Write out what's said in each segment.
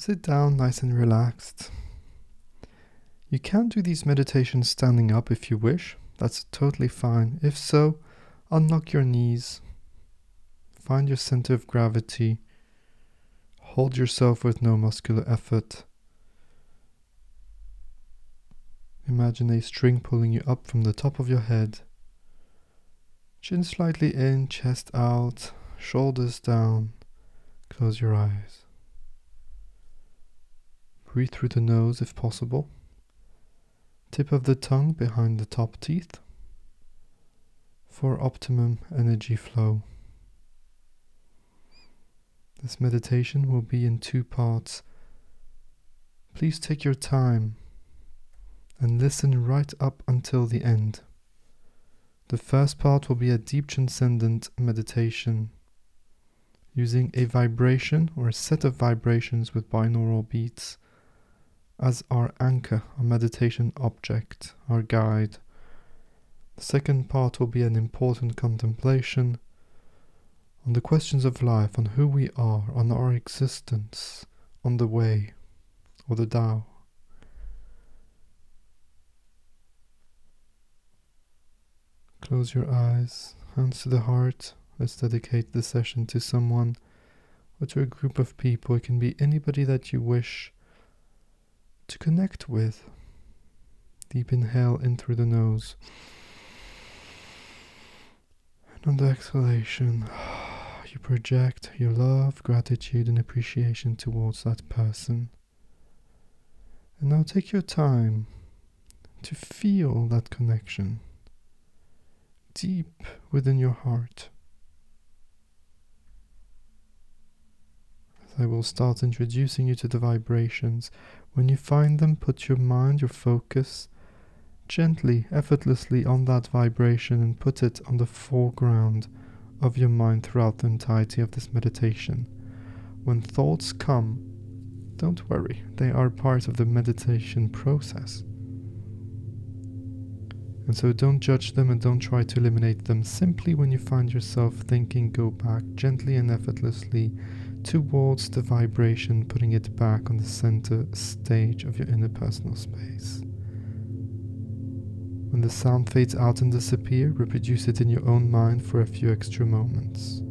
Sit down nice and relaxed. You can do these meditations standing up if you wish, that's totally fine. If so, unlock your knees, find your center of gravity, hold yourself with no muscular effort. Imagine a string pulling you up from the top of your head. Chin slightly in, chest out, shoulders down. Close your eyes. Through the nose if possible. Tip of the tongue behind the top teeth for optimum energy flow. This meditation will be in two parts. Please take your time and listen right up until the end. The first part will be a deep transcendent meditation using a vibration or a set of vibrations with binaural beats as our anchor, our meditation object, our guide. The second part will be an important contemplation on the questions of life, on who we are, on our existence, on the way, or the Tao. Close your eyes, hands to the heart. Let's dedicate the session to someone or to a group of people. It can be anybody that you wish to connect with. Deep inhale in through the nose. And on the exhalation, you project your love, gratitude, and appreciation towards that person. And now take your time to feel that connection deep within your heart. I will start introducing you to the vibrations. When you find them, put your mind, your focus, gently, effortlessly on that vibration and put it on the foreground of your mind throughout the entirety of this meditation. When thoughts come, don't worry, they are part of the meditation process. And so don't judge them and don't try to eliminate them. Simply, when you find yourself thinking, go back gently and effortlessly towards the vibration, putting it back on the center stage of your inner personal space. When the sound fades out and disappears, reproduce it in your own mind for a few extra moments.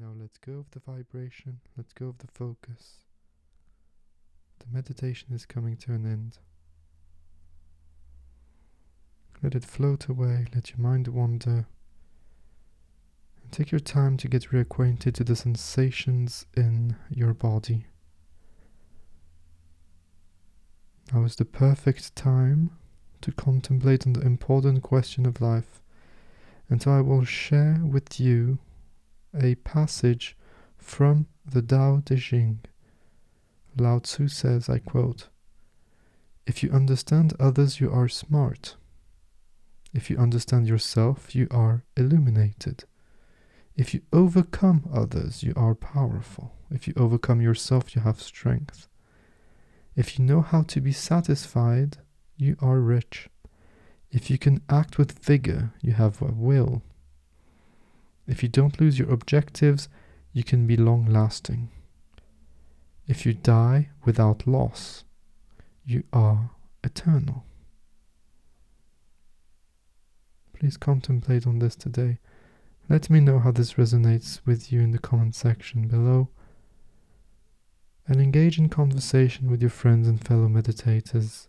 Now let's go of the vibration, let's go of the focus. The meditation is coming to an end. Let it float away, let your mind wander. And take your time to get reacquainted to the sensations in your body. Now is the perfect time to contemplate on the important question of life. And so I will share with you a passage from the Tao Te Ching. Lao Tzu says, I quote, If you understand others, you are smart. If you understand yourself, you are illuminated. If you overcome others, you are powerful. If you overcome yourself, you have strength. If you know how to be satisfied, you are rich. If you can act with vigor, you have a will. If you don't lose your objectives, you can be long lasting. If you die without loss, you are eternal. Please contemplate on this today. Let me know how this resonates with you in the comment section below. And engage in conversation with your friends and fellow meditators.